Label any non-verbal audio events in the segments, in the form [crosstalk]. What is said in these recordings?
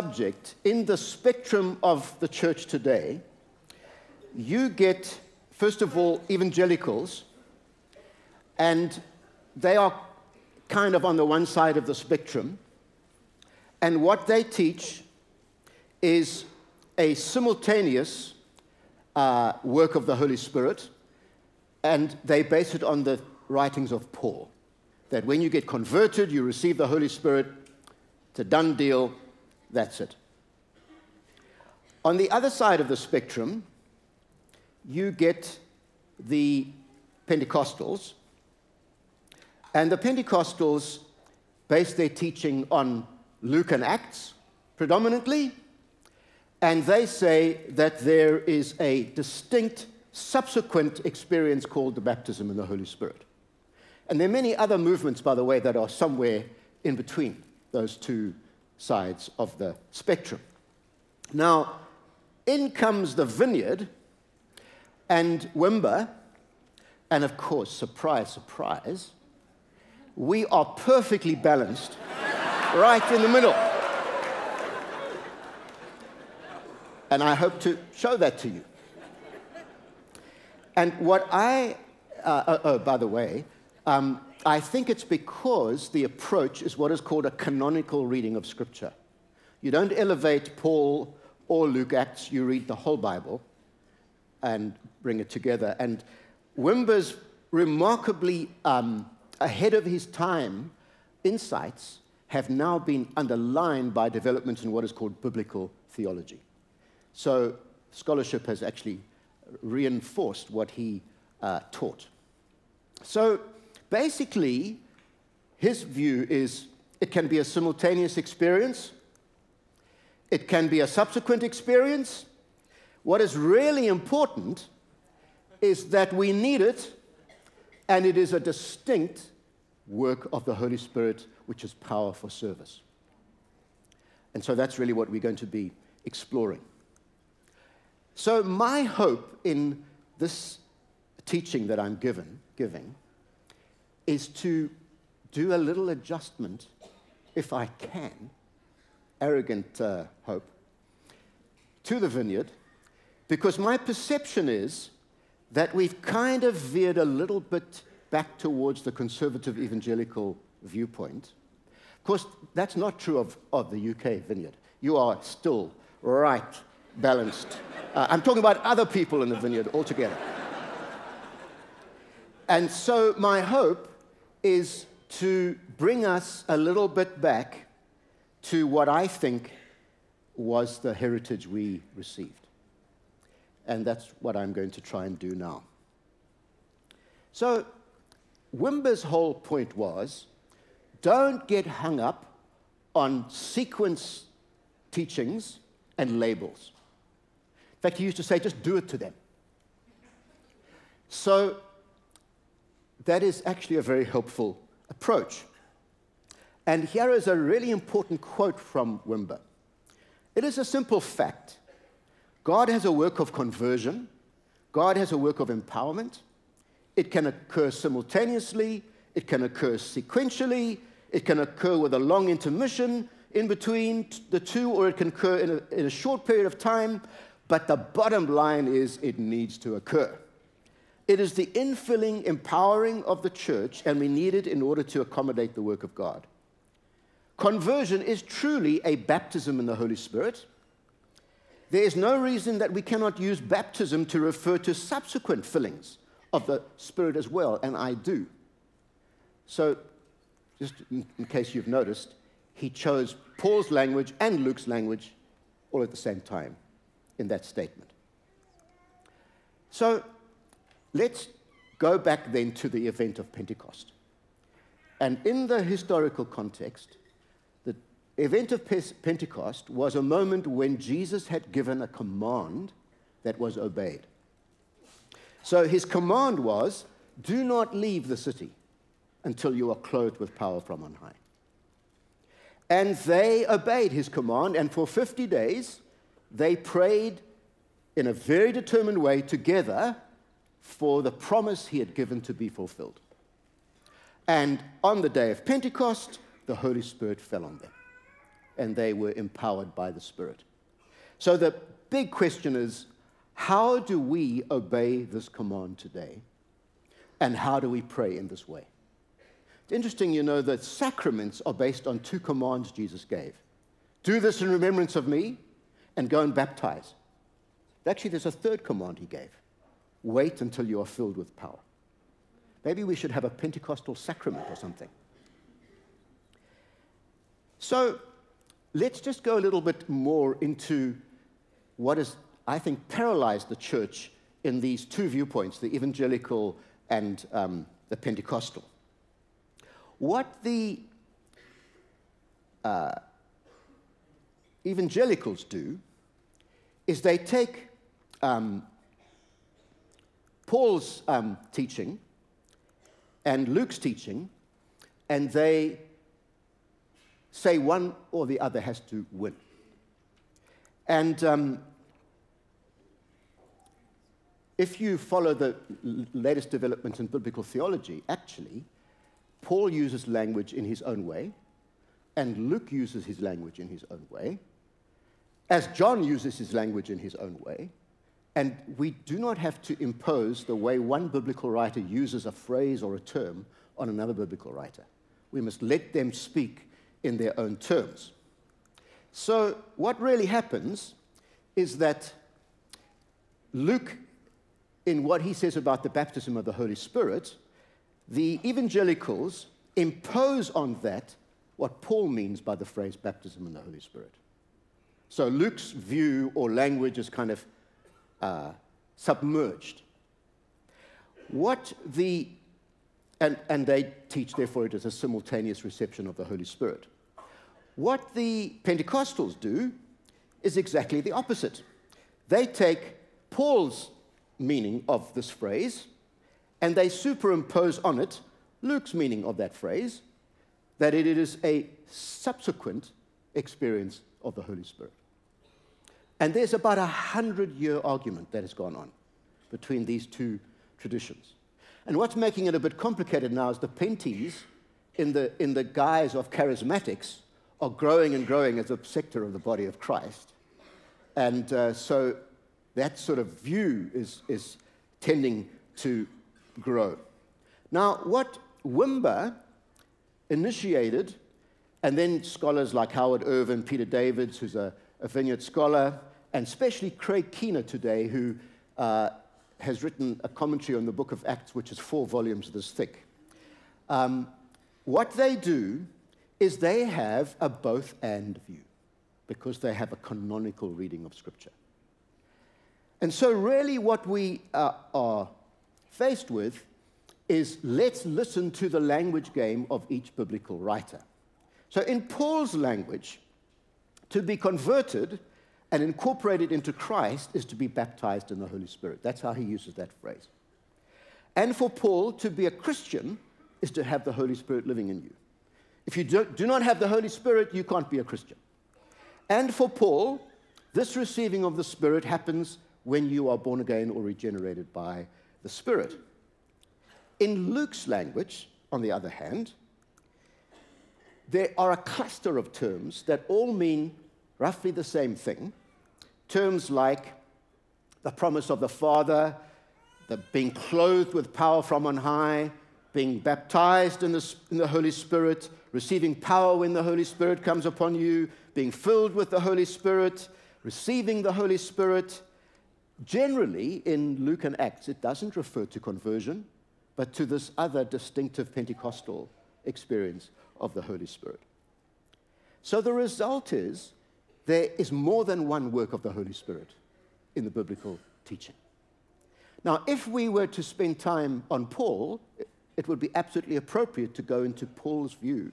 subject in the spectrum of the church today, you get, first of all, evangelicals, and they are kind of on the one side of the spectrum. And what they teach is a simultaneous uh, work of the Holy Spirit, and they base it on the writings of Paul. That when you get converted, you receive the Holy Spirit, it's a done deal, that's it. On the other side of the spectrum, you get the Pentecostals, and the Pentecostals base their teaching on Luke and Acts predominantly, and they say that there is a distinct subsequent experience called the baptism in the Holy Spirit. And there are many other movements, by the way, that are somewhere in between those two sides of the spectrum. Now, in comes the vineyard and Wimber, and of course, surprise, surprise, we are perfectly balanced [laughs] right in the middle. And I hope to show that to you. And what I, uh, oh, oh, by the way, um, I think it's because the approach is what is called a canonical reading of Scripture. You don't elevate Paul or Luke Acts, you read the whole Bible and bring it together. And Wimber's remarkably um, ahead of his time insights have now been underlined by developments in what is called biblical theology. So scholarship has actually reinforced what he uh, taught. So basically, his view is it can be a simultaneous experience, it can be a subsequent experience. What is really important is that we need it, and it is a distinct work of the Holy Spirit, which is power for service. And so that's really what we're going to be exploring. So, my hope in this teaching that I'm given, giving is to do a little adjustment, if I can, arrogant uh, hope, to the vineyard, because my perception is that we've kind of veered a little bit back towards the conservative evangelical viewpoint. Of course, that's not true of, of the UK vineyard. You are still right balanced. Uh, I'm talking about other people in the vineyard altogether. and so, my hope is to bring us a little bit back to what I think was the heritage we received. And that's what I'm going to try and do now. So, Wimber's whole point was don't get hung up on sequence teachings and labels. In fact, he used to say, just do it to them. So that is actually a very helpful approach. And here is a really important quote from Wimber. It is a simple fact. God has a work of conversion. God has a work of empowerment. It can occur simultaneously, it can occur sequentially, it can occur with a long intermission in between the two, or it can occur in a, in a short period of time. But the bottom line is it needs to occur. It is the infilling, empowering of the church, and we need it in order to accommodate the work of God. Conversion is truly a baptism in the Holy Spirit. There is no reason that we cannot use baptism to refer to subsequent fillings of the Spirit as well, and I do. So, just in, case you've noticed, he chose Paul's language and Luke's language all at the same time in that statement. So, let's go back then to the event of Pentecost. And in the historical context, the event of Pentecost was a moment when Jesus had given a command that was obeyed. So his command was do not leave the city until you are clothed with power from on high. And they obeyed his command, and for 50 days they prayed in a very determined way together for the promise he had given to be fulfilled. And on the day of Pentecost, the Holy Spirit fell on them. and they were empowered by the Spirit. So the big question is how do we obey this command today? And how do we pray in this way? It's interesting, you know, that sacraments are based on two commands Jesus gave do this in remembrance of me, and go and baptize. Actually, there's a third command he gave wait until you are filled with power. Maybe we should have a Pentecostal sacrament or something. So let's just go a little bit more into what has, I think, paralyzed the church in these two viewpoints the evangelical and um, the Pentecostal. What the uh, evangelicals do is they take um, Paul's um, teaching and Luke's teaching, and they say one or the other has to win. And um, if you follow the latest developments in biblical theology, actually, Paul uses language in his own way, and Luke uses his language in his own way, as John uses his language in his own way. And we do not have to impose the way one biblical writer uses a phrase or a term on another biblical writer. We must let them speak in their own terms. So, what really happens is that Luke, in what he says about the baptism of the Holy Spirit, the evangelicals impose on that what Paul means by the phrase baptism in the Holy Spirit. So, Luke's view or language is kind of uh, submerged. What the and, and they teach, therefore, it is a simultaneous reception of the Holy Spirit. What the Pentecostals do is exactly the opposite. They take Paul's meaning of this phrase and they superimpose on it Luke's meaning of that phrase, that it is a subsequent experience of the Holy Spirit. And there's about a hundred year argument that has gone on between these two traditions. And what's making it a bit complicated now is the Penties, in the, in the guise of charismatics, are growing and growing as a sector of the body of Christ. And uh, so that sort of view is, is tending to grow. Now, what Wimber initiated, and then scholars like Howard Ervin, Peter Davids, who's a, a vineyard scholar, and especially Craig Keener today, who uh, has written a commentary on the book of Acts, which is four volumes this thick. Um, what they do is they have a both and view because they have a canonical reading of Scripture. And so, really, what we uh, are faced with is let's listen to the language game of each biblical writer. So, in Paul's language, to be converted and incorporated into Christ is to be baptized in the Holy Spirit. That's how he uses that phrase. And for Paul, to be a Christian is to have the Holy Spirit living in you. If you do, do not have the Holy Spirit, you can't be a Christian. And for Paul, this receiving of the Spirit happens when you are born again or regenerated by the Spirit. In Luke's language, on the other hand, there are a cluster of terms that all mean roughly the same thing. Terms like the promise of the Father, the being clothed with power from on high, being baptized in the, in the Holy Spirit, receiving power when the Holy Spirit comes upon you, being filled with the Holy Spirit, receiving the Holy Spirit. Generally, in Luke and Acts, it doesn't refer to conversion, but to this other distinctive Pentecostal experience of the Holy Spirit. So the result is there is more than one work of the Holy Spirit in the biblical teaching. Now, if we were to spend time on Paul, it would be absolutely appropriate to go into Paul's view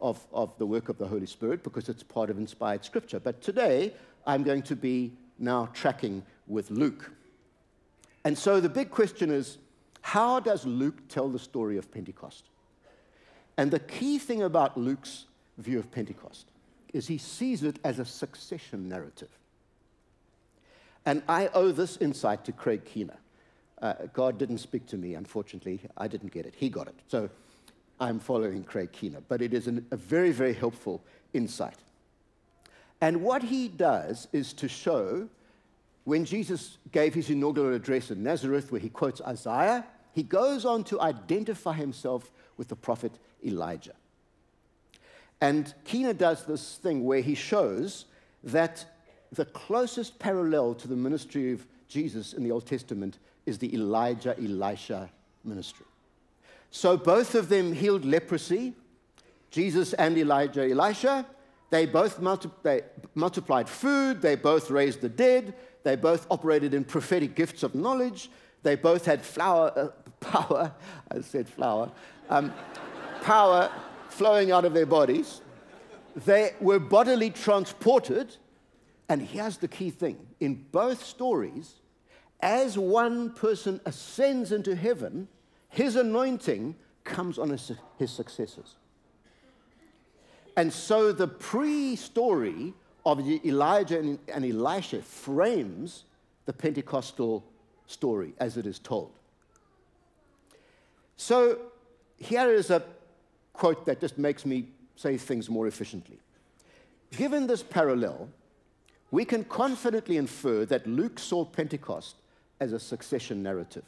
of, of the work of the Holy Spirit because it's part of inspired scripture. But today, I'm going to be now tracking with Luke. And so the big question is how does Luke tell the story of Pentecost? And the key thing about Luke's view of Pentecost is he sees it as a succession narrative. And I owe this insight to Craig Keener. Uh, God didn't speak to me, unfortunately. I didn't get it. He got it. So I'm following Craig Keener. But it is an, a very, very helpful insight. And what he does is to show when Jesus gave his inaugural address in Nazareth, where he quotes Isaiah, he goes on to identify himself with the prophet Elijah. And Keener does this thing where he shows that the closest parallel to the ministry of Jesus in the Old Testament is the Elijah Elisha ministry. So both of them healed leprosy, Jesus and Elijah Elisha. They both multi- they multiplied food, they both raised the dead, they both operated in prophetic gifts of knowledge, they both had flower, uh, [laughs] power, I said flower, um, power flowing out of their bodies. They were bodily transported. And here's the key thing in both stories, as one person ascends into heaven, his anointing comes on his, his successors. And so the pre story of Elijah and, and Elisha frames the Pentecostal story as it is told. So here is a quote that just makes me say things more efficiently. Given this parallel, we can confidently infer that Luke saw Pentecost as a succession narrative.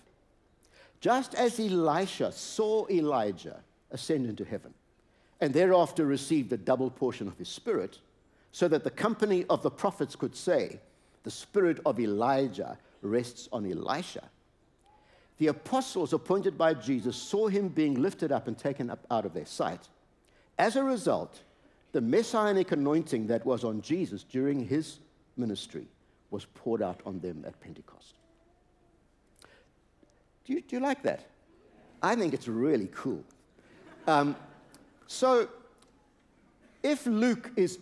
Just as Elisha saw Elijah ascend into heaven and thereafter received a double portion of his spirit, so that the company of the prophets could say, The spirit of Elijah rests on Elisha. The apostles appointed by Jesus saw him being lifted up and taken up out of their sight. As a result, the messianic anointing that was on Jesus during his ministry was poured out on them at Pentecost. Do you, do you like that? I think it's really cool. Um, so, if Luke is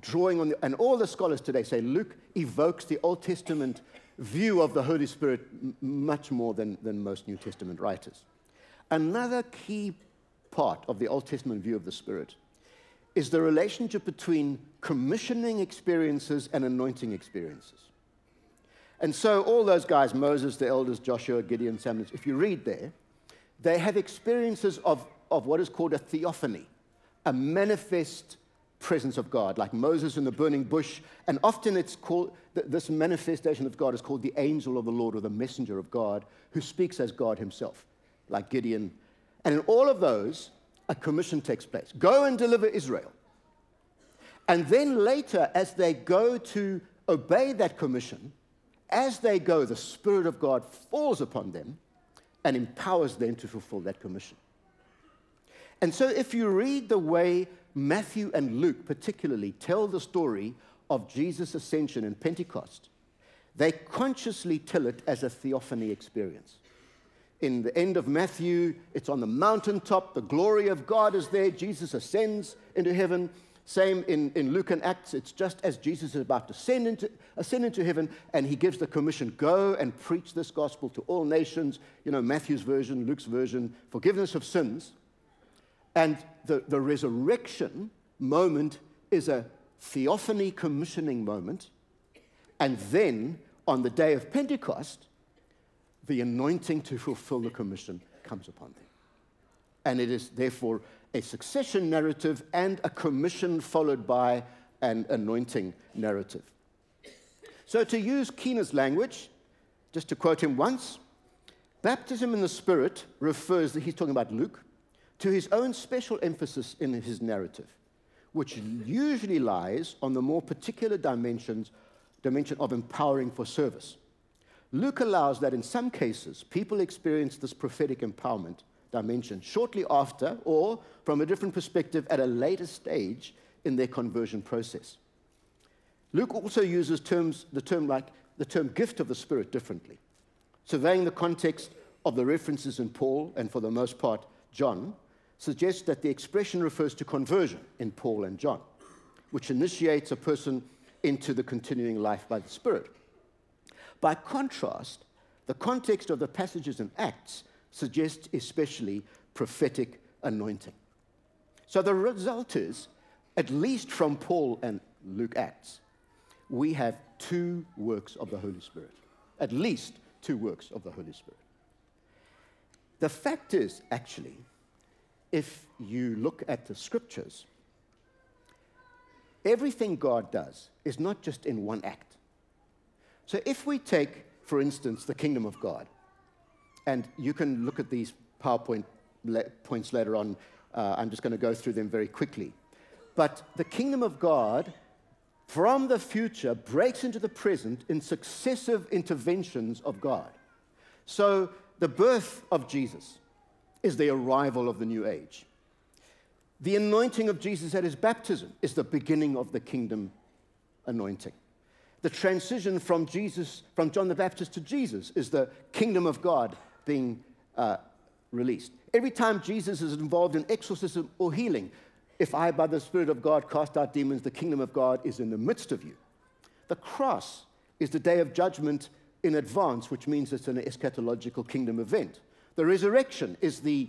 drawing on, the, and all the scholars today say Luke evokes the Old Testament view of the Holy Spirit much more than, than most New Testament writers. Another key part of the Old Testament view of the Spirit is the relationship between commissioning experiences and anointing experiences. And so, all those guys Moses, the elders, Joshua, Gideon, Samuel if you read there, they have experiences of, of what is called a theophany, a manifest presence of God, like Moses in the burning bush. And often it's called, this manifestation of God is called the angel of the Lord or the messenger of God who speaks as God himself, like Gideon. And in all of those, a commission takes place go and deliver Israel. And then later, as they go to obey that commission, as they go, the Spirit of God falls upon them and empowers them to fulfill that commission. And so, if you read the way Matthew and Luke, particularly, tell the story of Jesus' ascension and Pentecost, they consciously tell it as a theophany experience. In the end of Matthew, it's on the mountaintop, the glory of God is there, Jesus ascends into heaven. Same in, in Luke and Acts, it's just as Jesus is about to ascend into, ascend into heaven, and he gives the commission go and preach this gospel to all nations. You know, Matthew's version, Luke's version, forgiveness of sins. And the, the resurrection moment is a theophany commissioning moment. And then on the day of Pentecost, the anointing to fulfill the commission comes upon them. And it is therefore a succession narrative and a commission followed by an anointing narrative. So, to use Keener's language, just to quote him once, baptism in the Spirit refers, he's talking about Luke, to his own special emphasis in his narrative, which usually lies on the more particular dimensions, dimension of empowering for service. Luke allows that in some cases, people experience this prophetic empowerment dimension shortly after or from a different perspective at a later stage in their conversion process. Luke also uses terms, the term like the term gift of the Spirit differently, surveying the context of the references in Paul and for the most part John suggests that the expression refers to conversion in Paul and John, which initiates a person into the continuing life by the Spirit. By contrast, the context of the passages in Acts suggests especially prophetic anointing. So the result is, at least from Paul and Luke Acts, we have two works of the Holy Spirit. At least two works of the Holy Spirit. The fact is, actually, if you look at the scriptures, everything God does is not just in one act. So if we take, for instance, the kingdom of God, and you can look at these PowerPoint le- points later on, uh, I'm just going to go through them very quickly. But the kingdom of God from the future breaks into the present in successive interventions of God. So the birth of Jesus is the arrival of the new age. The anointing of Jesus at his baptism is the beginning of the kingdom anointing. The transition from Jesus, from John the Baptist to Jesus, is the kingdom of God being uh, released. Every time Jesus is involved in exorcism or healing, if I, by the Spirit of God, cast out demons, the kingdom of God is in the midst of you. The cross is the day of judgment in advance, which means it's an eschatological kingdom event. The resurrection is the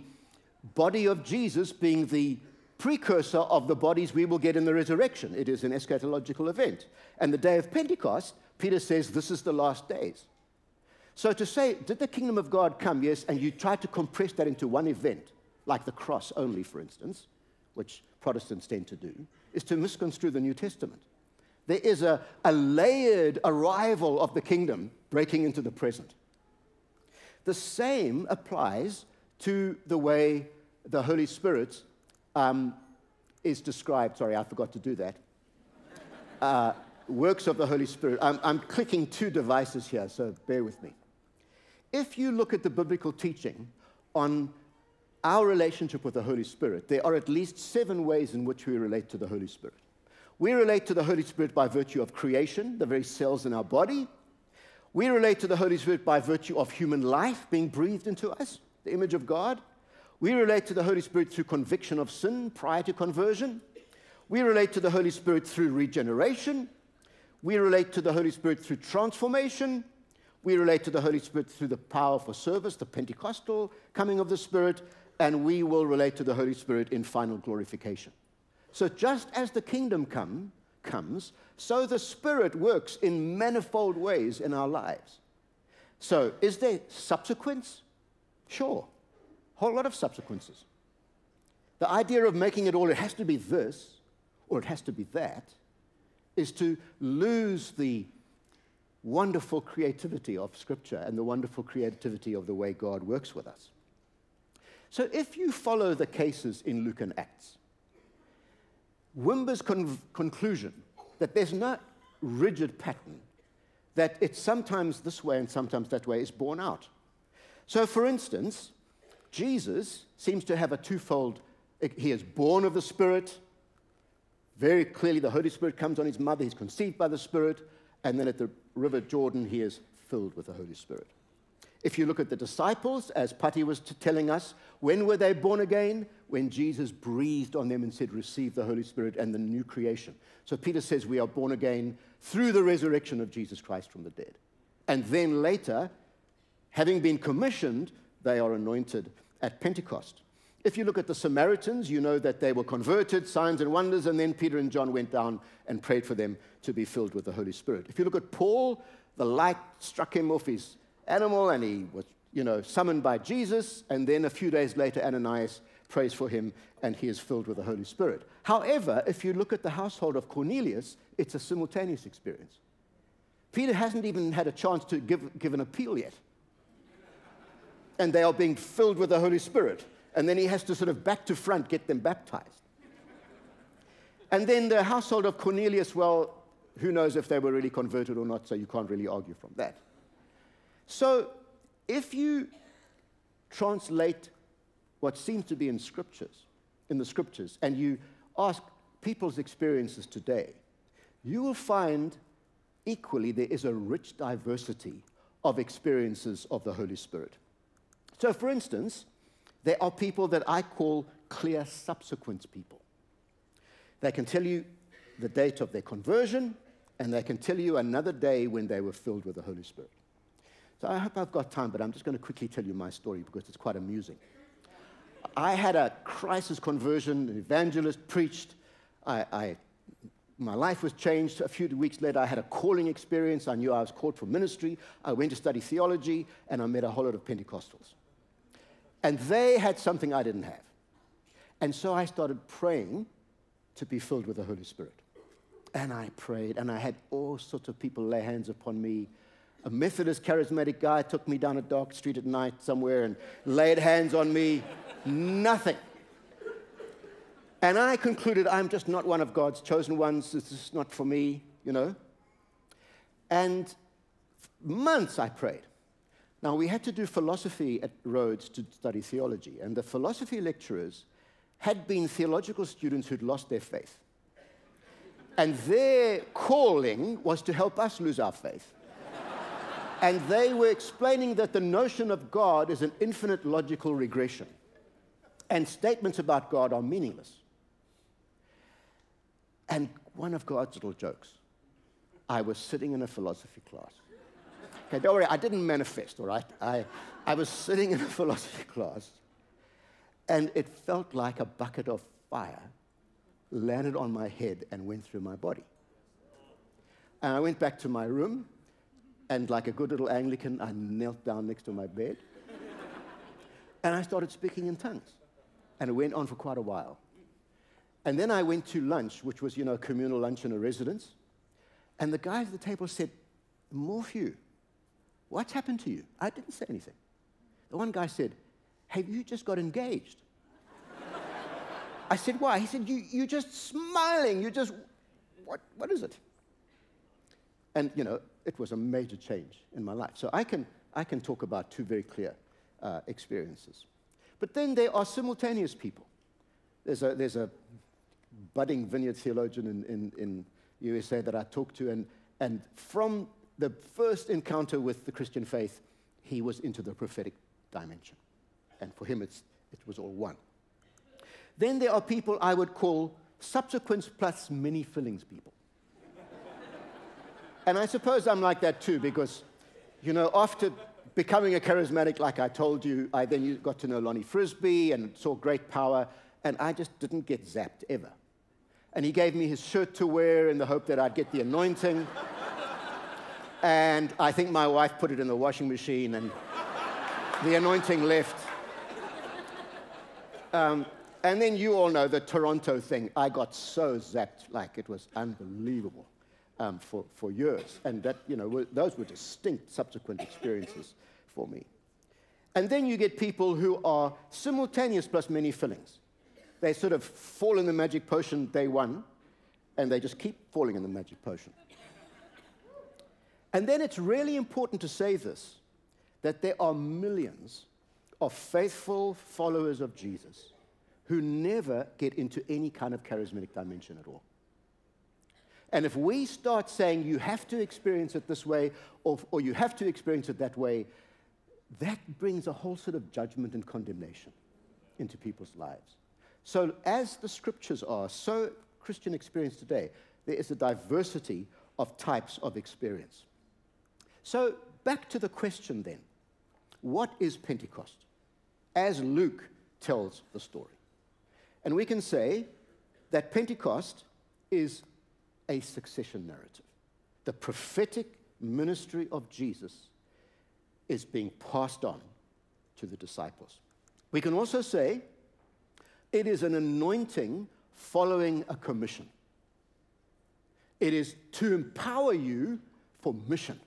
body of Jesus being the precursor of the bodies we will get in the resurrection. It is an eschatological event. And the day of Pentecost, Peter says this is the last days. So to say, did the kingdom of God come? Yes, and you try to compress that into one event, like the cross only, for instance, which Protestants tend to do, is to misconstrue the New Testament. There is a, a layered arrival of the kingdom breaking into the present. The same applies to the way the Holy Spirit um, is described. Sorry, I forgot to do that. Uh, works of the Holy Spirit. I'm, I'm clicking two devices here, so bear with me. If you look at the biblical teaching on our relationship with the Holy Spirit, there are at least seven ways in which we relate to the Holy Spirit. We relate to the Holy Spirit by virtue of creation, the very cells in our body. We relate to the Holy Spirit by virtue of human life being breathed into us, the image of God. We relate to the Holy Spirit through conviction of sin prior to conversion. We relate to the Holy Spirit through regeneration. We relate to the Holy Spirit through transformation. We relate to the Holy Spirit through the power for service, the Pentecostal coming of the Spirit. And we will relate to the Holy Spirit in final glorification. So, just as the kingdom come, comes, so the Spirit works in manifold ways in our lives. So, is there subsequence? Sure a whole lot of subsequences. The idea of making it all, it has to be this or it has to be that, is to lose the wonderful creativity of Scripture and the wonderful creativity of the way God works with us. So if you follow the cases in Luke and Acts, Wimber's con- conclusion that there's no rigid pattern, that it's sometimes this way and sometimes that way, is borne out. So, for instance, Jesus seems to have a twofold. He is born of the Spirit. Very clearly, the Holy Spirit comes on his mother. He's conceived by the Spirit. And then at the River Jordan, he is filled with the Holy Spirit. If you look at the disciples, as Patti was telling us, when were they born again? When Jesus breathed on them and said, Receive the Holy Spirit and the new creation. So Peter says we are born again through the resurrection of Jesus Christ from the dead. And then later, having been commissioned, they are anointed at Pentecost. If you look at the Samaritans, you know that they were converted, signs and wonders, and then Peter and John went down and prayed for them to be filled with the Holy Spirit. If you look at Paul, the light struck him off his animal and he was, you know, summoned by Jesus, and then a few days later, Ananias prays for him and he is filled with the Holy Spirit. However, if you look at the household of Cornelius, it's a simultaneous experience. Peter hasn't even had a chance to give, give an appeal yet and they are being filled with the Holy Spirit. And then he has to sort of back to front get them baptized. And then the household of Cornelius, well, who knows if they were really converted or not, so you can't really argue from that. So if you translate what seems to be in scriptures, in the scriptures, and you ask people's experiences today, you will find equally there is a rich diversity of experiences of the Holy Spirit. So, for instance, there are people that I call clear subsequence people. They can tell you the date of their conversion, and they can tell you another day when they were filled with the Holy Spirit. So I hope I've got time, but I'm just going to quickly tell you my story because it's quite amusing. I had a crisis conversion, an evangelist preached. I, I, my life was changed. A few weeks later, I had a calling experience. I knew I was called for ministry. I went to study theology, and I met a whole lot of Pentecostals. And they had something I didn't have. And so I started praying to be filled with the Holy Spirit. And I prayed, and I had all sorts of people lay hands upon me. A Methodist charismatic guy took me down a dark street at night somewhere and laid hands on me. Nothing. And I concluded I'm just not one of God's chosen ones. This is not for me, you know. And months I prayed. Now, we had to do philosophy at Rhodes to study theology, and the philosophy lecturers had been theological students who'd lost their faith. And their calling was to help us lose our faith. And they were explaining that the notion of God is an infinite logical regression, and statements about God are meaningless. And one of God's little jokes I was sitting in a philosophy class. Okay, don't worry, I didn't manifest, all right? I, I was sitting in a [laughs] philosophy class, and it felt like a bucket of fire landed on my head and went through my body. And I went back to my room, and like a good little Anglican, I knelt down next to my bed, and I started speaking in tongues. And it went on for quite a while. And then I went to lunch, which was, you know, a communal lunch in a residence. And the guy at the table said, Morphew, what's happened to you? I didn't say anything. The one guy said, Have you just got engaged? I said, Why? He said, you, You're just smiling. You're just, what, what is it? And, you know, it was a major change in my life. So I can, I can talk about two very clear uh, experiences. But then there are simultaneous people. There's a, there's a budding vineyard theologian in, in, in USA that I talked to, and, and from the first encounter with the Christian faith, he was into the prophetic dimension. And for him, it's, it was all one. Then there are people I would call subsequence plus mini fillings people. And I suppose I'm like that too, because, you know, after becoming a charismatic, like I told you, I then got to know Lonnie Frisbee and saw great power, and I just didn't get zapped ever and he gave me his shirt to wear in the hope that I'd get the anointing. and I think my wife put it in the washing machine, and the anointing left. Um, and then you all know the Toronto thing. I got so zapped, like it was unbelievable um, for, for years. And that, you know, were, those were distinct subsequent experiences for me. And then you get people who are simultaneous plus many fillings they sort of fall in the magic potion day one, and they just keep falling in the magic potion. And then it's really important to say this that there are millions of faithful followers of Jesus who never get into any kind of charismatic dimension at all. And if we start saying you have to experience it this way or, or you have to experience it that way, that brings a whole sort of judgment and condemnation into people's lives. So, as the scriptures are, so Christian experience today, there is a diversity of types of experience. So, back to the question then what is Pentecost? As Luke tells the story. And we can say that Pentecost is a succession narrative. The prophetic ministry of Jesus is being passed on to the disciples. We can also say it is an anointing following a commission. It is to empower you for mission.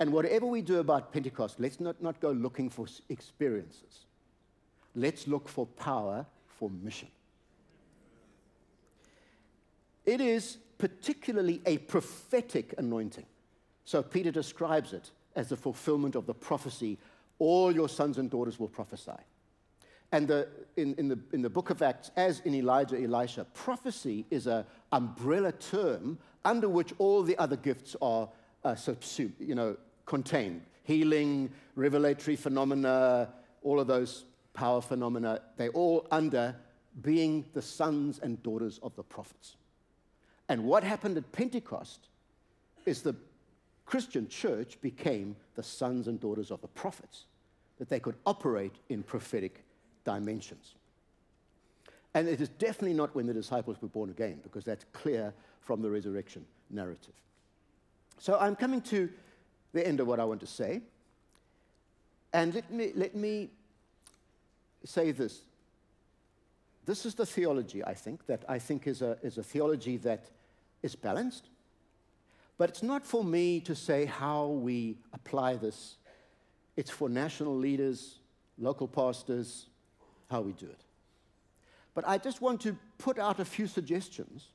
And whatever we do about Pentecost, let's not, not go looking for experiences. Let's look for power for mission. It is particularly a prophetic anointing. So Peter describes it as the fulfillment of the prophecy all your sons and daughters will prophesy. And the, in, in, the, in the book of Acts, as in Elijah, Elisha, prophecy is an umbrella term under which all the other gifts are uh, subsumed, you know, contained. Healing, revelatory phenomena, all of those power phenomena, they all under being the sons and daughters of the prophets. And what happened at Pentecost is the Christian church became the sons and daughters of the prophets, that they could operate in prophetic dimensions. And it is definitely not when the disciples were born again, because that's clear from the resurrection narrative. So I'm coming to the end of what I want to say. And let me, let me say this. This is the theology, I think, that I think is a, is a theology that is balanced. But it's not for me to say how we apply this. It's for national leaders, local pastors, how we do it. But I just want to put out a few suggestions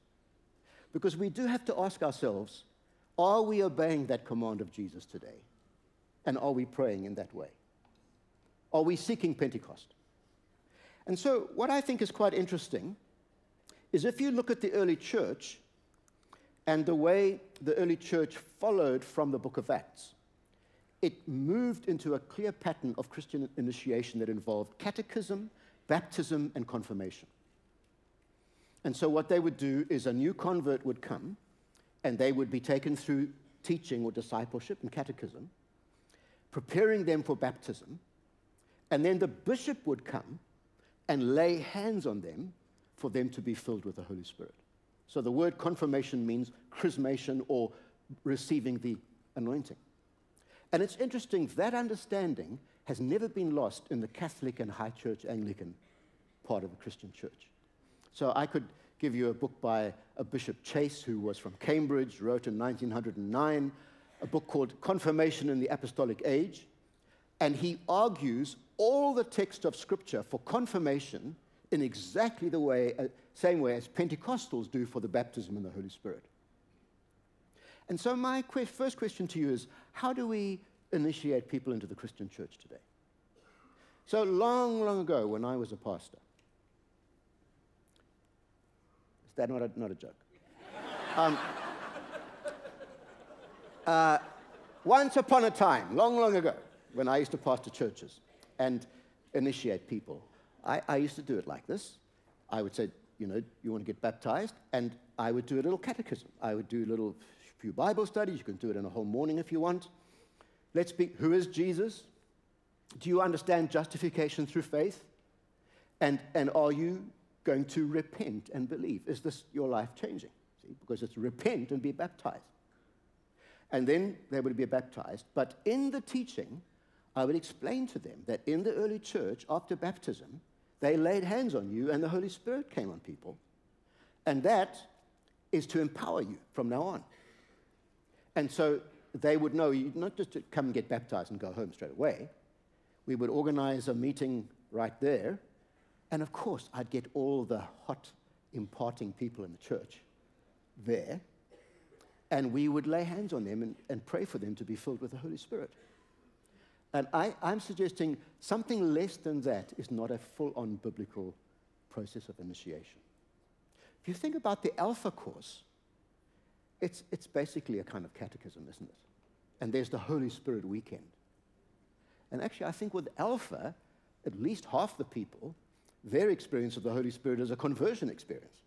because we do have to ask ourselves are we obeying that command of Jesus today? And are we praying in that way? Are we seeking Pentecost? And so, what I think is quite interesting is if you look at the early church and the way the early church followed from the book of Acts, it moved into a clear pattern of Christian initiation that involved catechism, baptism, and confirmation. And so, what they would do is a new convert would come and they would be taken through teaching or discipleship and catechism, preparing them for baptism, and then the bishop would come and lay hands on them for them to be filled with the Holy Spirit. So the word confirmation means chrismation or receiving the anointing. And it's interesting, that understanding has never been lost in the Catholic and High Church Anglican part of the Christian church. So I could give you a book by a Bishop Chase, who was from Cambridge, wrote in 1909, a book called Confirmation in the Apostolic Age. And he argues all the text of Scripture for confirmation in exactly the way, uh, same way as Pentecostals do for the baptism in the Holy Spirit. And so, my first question to you is how do we initiate people into the Christian church today? So, long, long ago, when I was a pastor, is that not a, not a joke? [laughs] Um, uh, once upon a time, long, long ago, when I used to pastor churches and initiate people, I, I used to do it like this. I would say, you know, you want to get baptized? And I would do a little catechism. I would do a little few Bible studies. You can do it in a whole morning if you want. Let's be, who is Jesus? Do you understand justification through faith? And, and are you going to repent and believe? Is this your life changing? See, because it's repent and be baptized. And then they would be baptized. But in the teaching, I would explain to them that in the early church, after baptism, they laid hands on you and the Holy Spirit came on people. And that is to empower you from now on. And so they would know you not just to come and get baptized and go home straight away. We would organize a meeting right there. And of course, I'd get all the hot imparting people in the church there. And we would lay hands on them and, and pray for them to be filled with the Holy Spirit. And I, am suggesting something less than that is not a full on biblical process of initiation. If you think about the Alpha course, it's, it's basically a kind of catechism, isn't it? And there's the Holy Spirit weekend. And actually, I think with Alpha, at least half the people, their experience of the Holy Spirit is a conversion experience.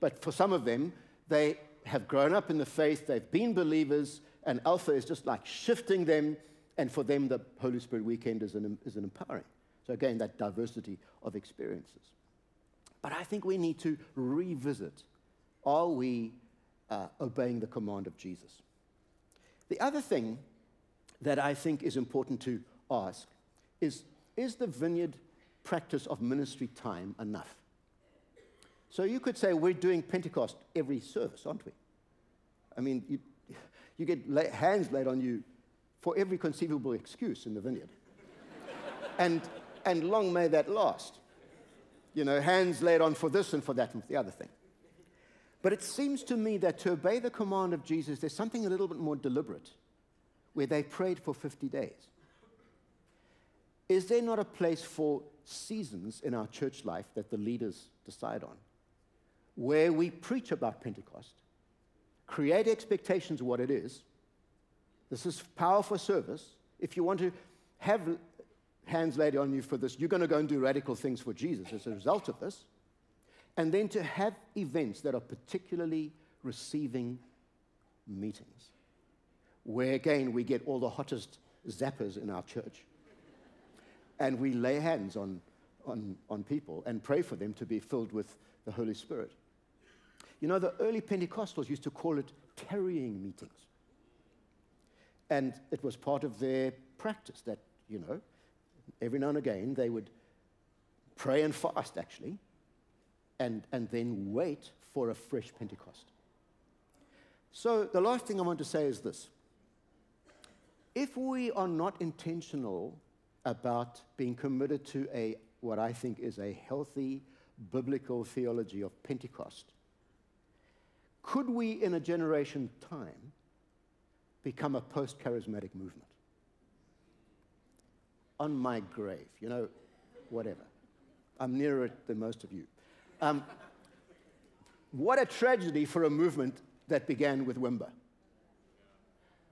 But for some of them, they have grown up in the faith, they've been believers, and Alpha is just like shifting them and for them, the Holy Spirit weekend is an, is an empowering. So, again, that diversity of experiences. But I think we need to revisit are we uh, obeying the command of Jesus? The other thing that I think is important to ask is is the vineyard practice of ministry time enough? So you could say we're doing Pentecost every service, aren't we? I mean, you, you get lay, hands laid on you for every conceivable excuse in the vineyard. and, and long may that last. You know, hands laid on for this and for that and for the other thing. But it seems to me that to obey the command of Jesus, there's something a little bit more deliberate, where they prayed for 50 days. Is there not a place for seasons in our church life that the leaders decide on, where we preach about Pentecost, create expectations of what it is, this is power for service. If you want to have hands laid on you for this, you're going to go and do radical things for Jesus as a result of this. And then to have events that are particularly receiving meetings, where again we get all the hottest zappers in our church. And we lay hands on, on, on people and pray for them to be filled with the Holy Spirit. You know, the early Pentecostals used to call it tarrying meetings. And it was part of their practice that, you know, every now and again they would pray and fast, actually, and, and then wait for a fresh Pentecost. So, the last thing I want to say is this if we are not intentional about being committed to a what I think is a healthy biblical theology of Pentecost, could we, in a generation time, become a post charismatic movement? On my grave, you know, whatever. I'm nearer it than most of you. Um, what a tragedy for a movement that began with Wimber.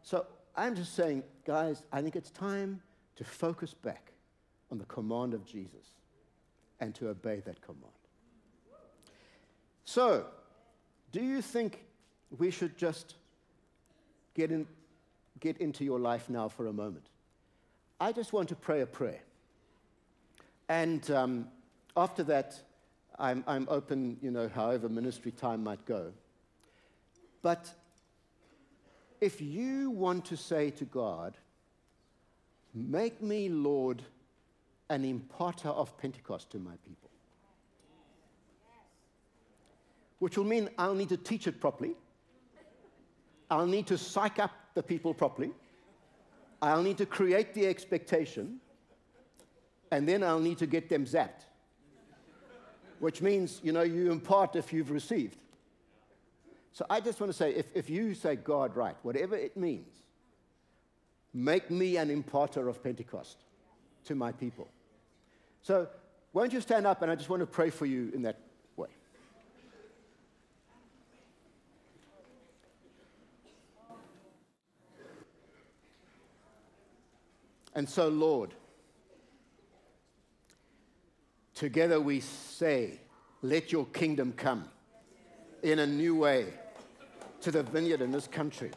So I'm just saying, guys, I think it's time to focus back on the command of Jesus and to obey that command. So, do you think we should just get, in, get into your life now for a moment? I just want to pray a prayer. And um, after that, I'm, I'm open, you know, however ministry time might go. But if you want to say to God, make me, Lord, an imparter of Pentecost to my people, which will mean I'll need to teach it properly. I'll need to psych up the people properly. I'll need to create the expectation. And then I'll need to get them zapped which means, you know, you impart if you've received. So I just want to say if, if you say, God, right, whatever it means, make me an imparter of Pentecost to my people. So won't you stand up and I just want to pray for you in that way. And so, Lord, Together we say, Let your kingdom come in a new way to the vineyard in this country.